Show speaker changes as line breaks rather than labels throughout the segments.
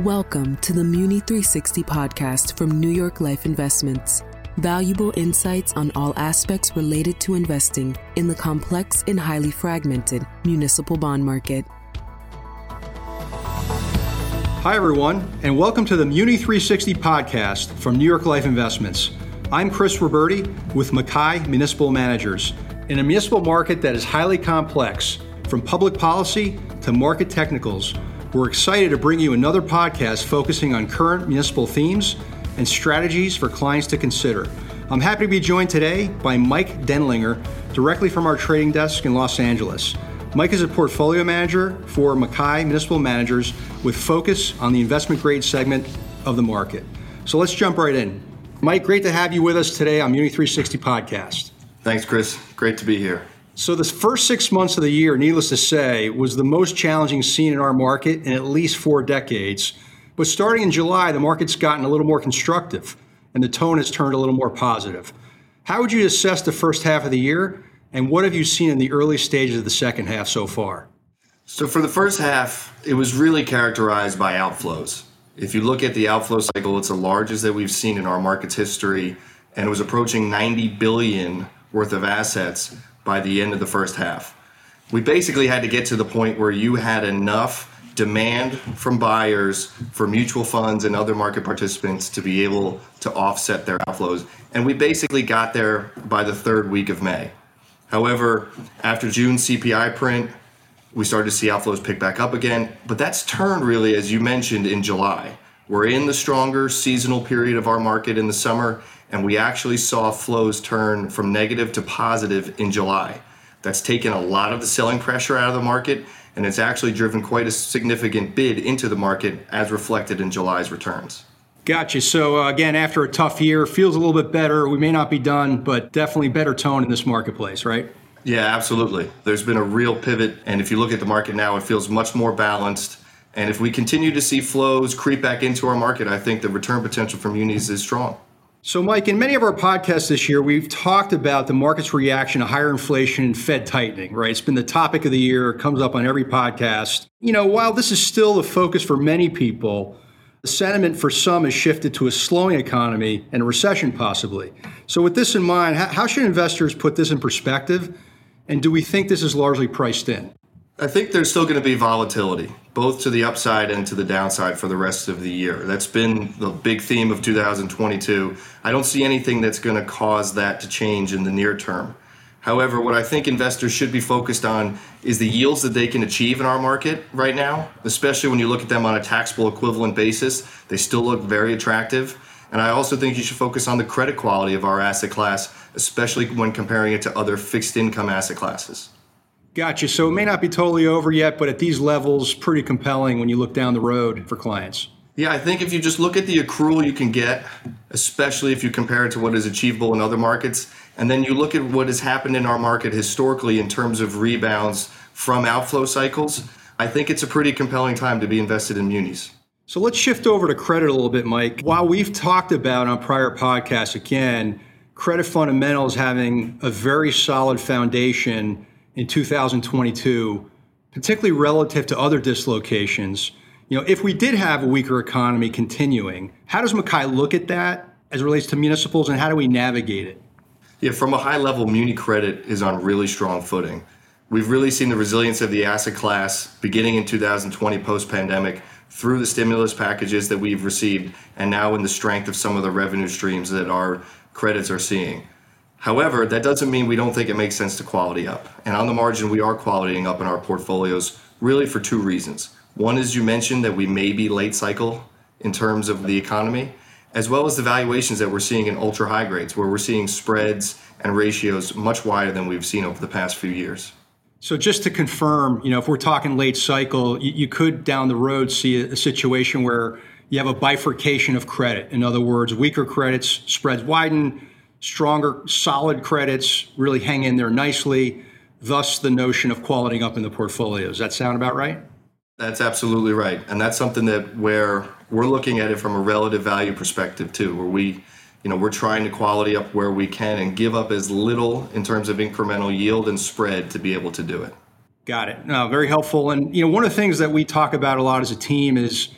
Welcome to the Muni 360 podcast from New York Life Investments. Valuable insights on all aspects related to investing in the complex and highly fragmented municipal bond market.
Hi, everyone, and welcome to the Muni 360 podcast from New York Life Investments. I'm Chris Roberti with MacKay Municipal Managers. In a municipal market that is highly complex, from public policy to market technicals, we're excited to bring you another podcast focusing on current municipal themes and strategies for clients to consider. I'm happy to be joined today by Mike Denlinger, directly from our trading desk in Los Angeles. Mike is a portfolio manager for MacKay Municipal Managers with focus on the investment grade segment of the market. So let's jump right in. Mike, great to have you with us today on Muni 360 Podcast.
Thanks, Chris. Great to be here.
So, the first six months of the year, needless to say, was the most challenging seen in our market in at least four decades. But starting in July, the market's gotten a little more constructive and the tone has turned a little more positive. How would you assess the first half of the year, and what have you seen in the early stages of the second half so far?
So, for the first half, it was really characterized by outflows. If you look at the outflow cycle, it's the largest that we've seen in our market's history, and it was approaching 90 billion worth of assets by the end of the first half. We basically had to get to the point where you had enough demand from buyers for mutual funds and other market participants to be able to offset their outflows. And we basically got there by the third week of May. However, after June CPI print, we started to see outflows pick back up again. But that's turned really, as you mentioned, in July. We're in the stronger seasonal period of our market in the summer, and we actually saw flows turn from negative to positive in July. That's taken a lot of the selling pressure out of the market, and it's actually driven quite a significant bid into the market as reflected in July's returns.
Gotcha. So, uh, again, after a tough year, feels a little bit better. We may not be done, but definitely better tone in this marketplace, right?
Yeah, absolutely. There's been a real pivot, and if you look at the market now, it feels much more balanced. And if we continue to see flows creep back into our market, I think the return potential from munis is strong.
So, Mike, in many of our podcasts this year, we've talked about the market's reaction to higher inflation and Fed tightening, right? It's been the topic of the year, it comes up on every podcast. You know, while this is still the focus for many people, the sentiment for some has shifted to a slowing economy and a recession possibly. So, with this in mind, how should investors put this in perspective? And do we think this is largely priced in?
I think there's still going to be volatility, both to the upside and to the downside for the rest of the year. That's been the big theme of 2022. I don't see anything that's going to cause that to change in the near term. However, what I think investors should be focused on is the yields that they can achieve in our market right now, especially when you look at them on a taxable equivalent basis. They still look very attractive. And I also think you should focus on the credit quality of our asset class, especially when comparing it to other fixed income asset classes.
Gotcha. So it may not be totally over yet, but at these levels, pretty compelling when you look down the road for clients.
Yeah, I think if you just look at the accrual you can get, especially if you compare it to what is achievable in other markets, and then you look at what has happened in our market historically in terms of rebounds from outflow cycles, I think it's a pretty compelling time to be invested in munis.
So let's shift over to credit a little bit, Mike. While we've talked about on prior podcasts, again, credit fundamentals having a very solid foundation in 2022, particularly relative to other dislocations. You know, if we did have a weaker economy continuing, how does MacKay look at that as it relates to municipals and how do we navigate it?
Yeah, from a high level, muni credit is on really strong footing. We've really seen the resilience of the asset class beginning in 2020 post pandemic through the stimulus packages that we've received and now in the strength of some of the revenue streams that our credits are seeing. However, that doesn't mean we don't think it makes sense to quality up. And on the margin, we are qualitying up in our portfolios really for two reasons. One is you mentioned that we may be late cycle in terms of the economy, as well as the valuations that we're seeing in ultra high grades, where we're seeing spreads and ratios much wider than we've seen over the past few years.
So just to confirm, you know, if we're talking late cycle, you, you could down the road see a, a situation where you have a bifurcation of credit. In other words, weaker credits, spreads widen, stronger, solid credits really hang in there nicely. Thus, the notion of quality up in the portfolio. Does that sound about right?
That's absolutely right, and that's something that where we're looking at it from a relative value perspective too, where we, you know, we're trying to quality up where we can and give up as little in terms of incremental yield and spread to be able to do it.
Got it. No, very helpful. And you know, one of the things that we talk about a lot as a team is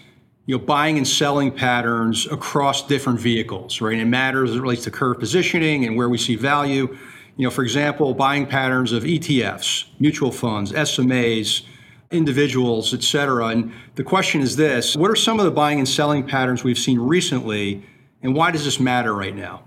you know, buying and selling patterns across different vehicles, right? And it matters as it relates to curve positioning and where we see value. You know, for example, buying patterns of ETFs, mutual funds, SMAs, individuals, et cetera. And the question is this what are some of the buying and selling patterns we've seen recently, and why does this matter right now?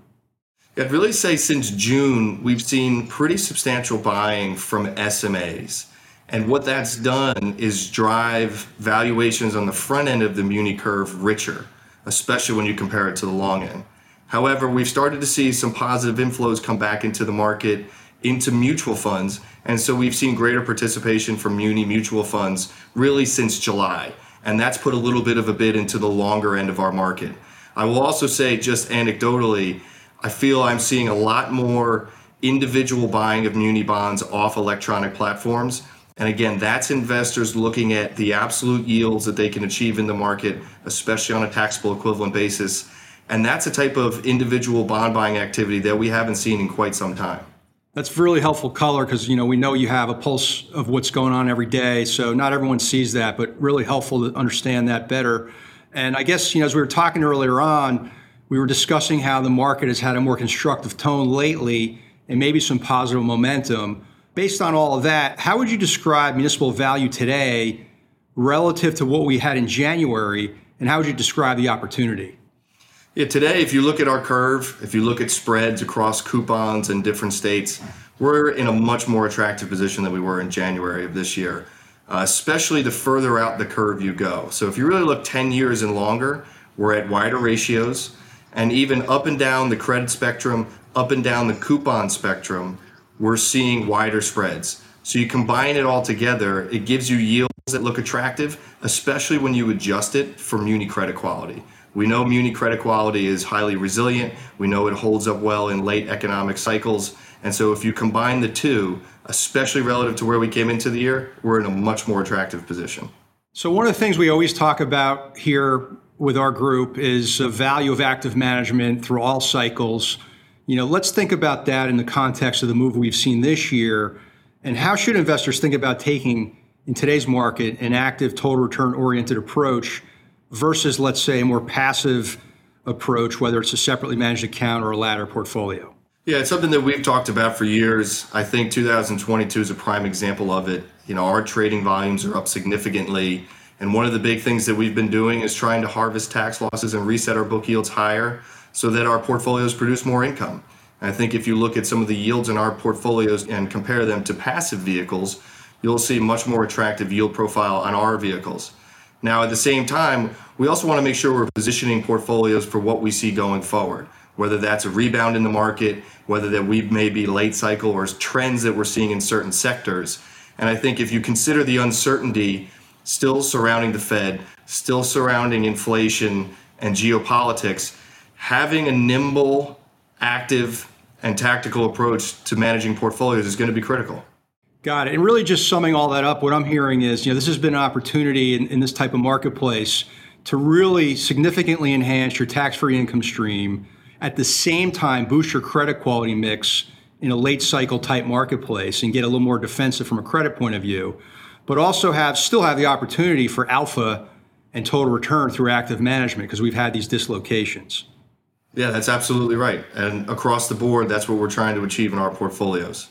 I'd really say since June, we've seen pretty substantial buying from SMAs. And what that's done is drive valuations on the front end of the Muni curve richer, especially when you compare it to the long end. However, we've started to see some positive inflows come back into the market into mutual funds. And so we've seen greater participation from Muni mutual funds really since July. And that's put a little bit of a bid into the longer end of our market. I will also say, just anecdotally, I feel I'm seeing a lot more individual buying of Muni bonds off electronic platforms. And again, that's investors looking at the absolute yields that they can achieve in the market, especially on a taxable equivalent basis. And that's a type of individual bond buying activity that we haven't seen in quite some time.
That's really helpful color because you know we know you have a pulse of what's going on every day. So not everyone sees that, but really helpful to understand that better. And I guess you know as we were talking earlier on, we were discussing how the market has had a more constructive tone lately and maybe some positive momentum. Based on all of that, how would you describe municipal value today relative to what we had in January, and how would you describe the opportunity?
Yeah, today, if you look at our curve, if you look at spreads across coupons in different states, we're in a much more attractive position than we were in January of this year, uh, especially the further out the curve you go. So if you really look 10 years and longer, we're at wider ratios, and even up and down the credit spectrum, up and down the coupon spectrum, we're seeing wider spreads. So you combine it all together, it gives you yields that look attractive, especially when you adjust it for muni credit quality. We know muni credit quality is highly resilient. We know it holds up well in late economic cycles. And so if you combine the two, especially relative to where we came into the year, we're in a much more attractive position.
So one of the things we always talk about here with our group is the value of active management through all cycles. You know, let's think about that in the context of the move we've seen this year and how should investors think about taking in today's market an active total return oriented approach versus, let's say, a more passive approach, whether it's a separately managed account or a ladder portfolio?
Yeah, it's something that we've talked about for years. I think 2022 is a prime example of it. You know, our trading volumes are up significantly. And one of the big things that we've been doing is trying to harvest tax losses and reset our book yields higher so that our portfolios produce more income. And I think if you look at some of the yields in our portfolios and compare them to passive vehicles, you'll see much more attractive yield profile on our vehicles. Now, at the same time, we also want to make sure we're positioning portfolios for what we see going forward, whether that's a rebound in the market, whether that we may be late cycle or trends that we're seeing in certain sectors. And I think if you consider the uncertainty still surrounding the Fed, still surrounding inflation and geopolitics, having a nimble, active, and tactical approach to managing portfolios is going to be critical.
Got it. And really, just summing all that up, what I'm hearing is, you know, this has been an opportunity in, in this type of marketplace to really significantly enhance your tax-free income stream. At the same time, boost your credit quality mix in a late cycle type marketplace and get a little more defensive from a credit point of view, but also have still have the opportunity for alpha and total return through active management because we've had these dislocations.
Yeah, that's absolutely right. And across the board, that's what we're trying to achieve in our portfolios.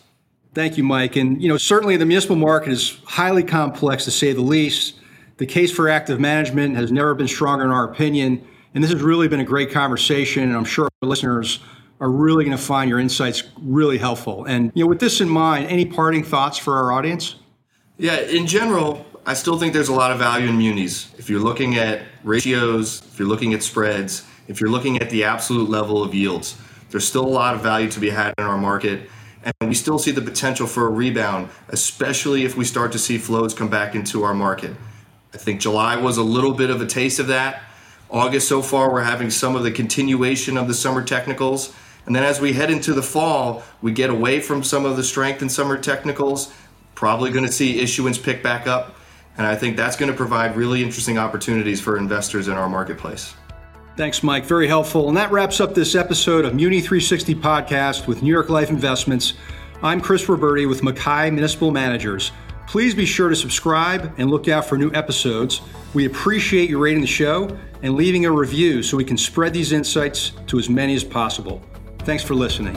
Thank you, Mike. And you know, certainly the municipal market is highly complex to say the least. The case for active management has never been stronger in our opinion. And this has really been a great conversation, and I'm sure our listeners are really going to find your insights really helpful. And you know, with this in mind, any parting thoughts for our audience?
Yeah, in general, I still think there's a lot of value in munis. If you're looking at ratios, if you're looking at spreads, if you're looking at the absolute level of yields, there's still a lot of value to be had in our market. And we still see the potential for a rebound, especially if we start to see flows come back into our market. I think July was a little bit of a taste of that. August so far, we're having some of the continuation of the summer technicals. And then as we head into the fall, we get away from some of the strength in summer technicals, probably going to see issuance pick back up. And I think that's going to provide really interesting opportunities for investors in our marketplace.
Thanks, Mike. Very helpful. And that wraps up this episode of Muni 360 Podcast with New York Life Investments. I'm Chris Roberti with MacKay Municipal Managers. Please be sure to subscribe and look out for new episodes. We appreciate you rating the show and leaving a review so we can spread these insights to as many as possible. Thanks for listening.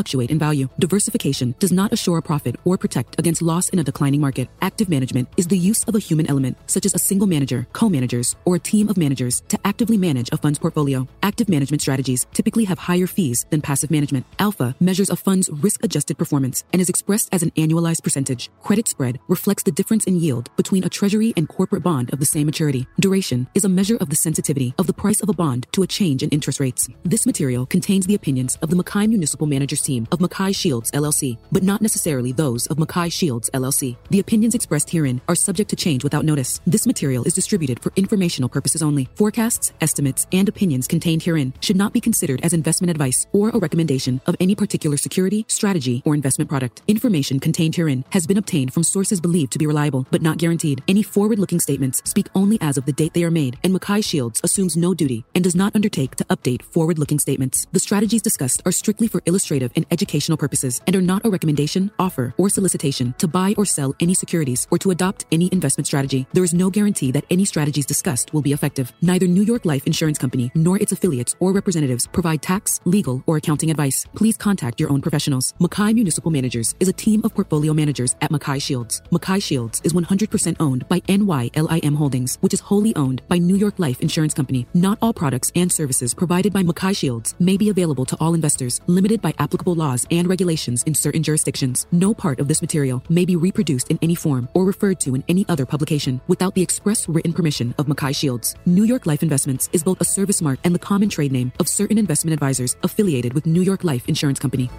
in value. Diversification does not assure a profit or protect against loss in a declining market. Active management is the use of a human element, such as a single manager, co managers, or a team of managers, to actively manage a fund's portfolio. Active management strategies typically have higher fees than passive management. Alpha measures a fund's risk adjusted performance and is expressed as an annualized percentage. Credit spread reflects the difference in yield between a treasury and corporate bond of the same maturity. Duration is a measure of the sensitivity of the price of a bond to a change in interest rates. This material contains the opinions of the MacKay Municipal Managers team of MacKay Shields LLC, but not necessarily those of MacKay Shields LLC. The opinions expressed herein are subject to change without notice. This material is distributed for informational purposes only. Forecasts, estimates, and opinions contained herein should not be considered as investment advice or a recommendation of any particular security, strategy, or investment product. Information contained herein has been obtained from sources believed to be reliable, but not guaranteed. Any forward-looking statements speak only as of the date they are made, and MacKay Shields assumes no duty and does not undertake to update forward-looking statements. The strategies discussed are strictly for illustrative and educational purposes and are not a recommendation, offer, or solicitation to buy or sell any securities or to adopt any investment strategy. There is no guarantee that any strategies discussed will be effective. Neither New York Life Insurance Company nor its affiliates or representatives provide tax, legal, or accounting advice. Please contact your own professionals. MacKay Municipal Managers is a team of portfolio managers at MacKay Shields. MacKay Shields is 100% owned by NYLIM Holdings, which is wholly owned by New York Life Insurance Company. Not all products and services provided by MacKay Shields may be available to all investors, limited by applicable laws and regulations in certain jurisdictions. No part of this material may be reproduced in any form or referred to in any other publication without the express written permission of MacKay Shields. New York Life Investments is both a service mark and the common trade name of certain investment advisors affiliated with New York Life Insurance Company.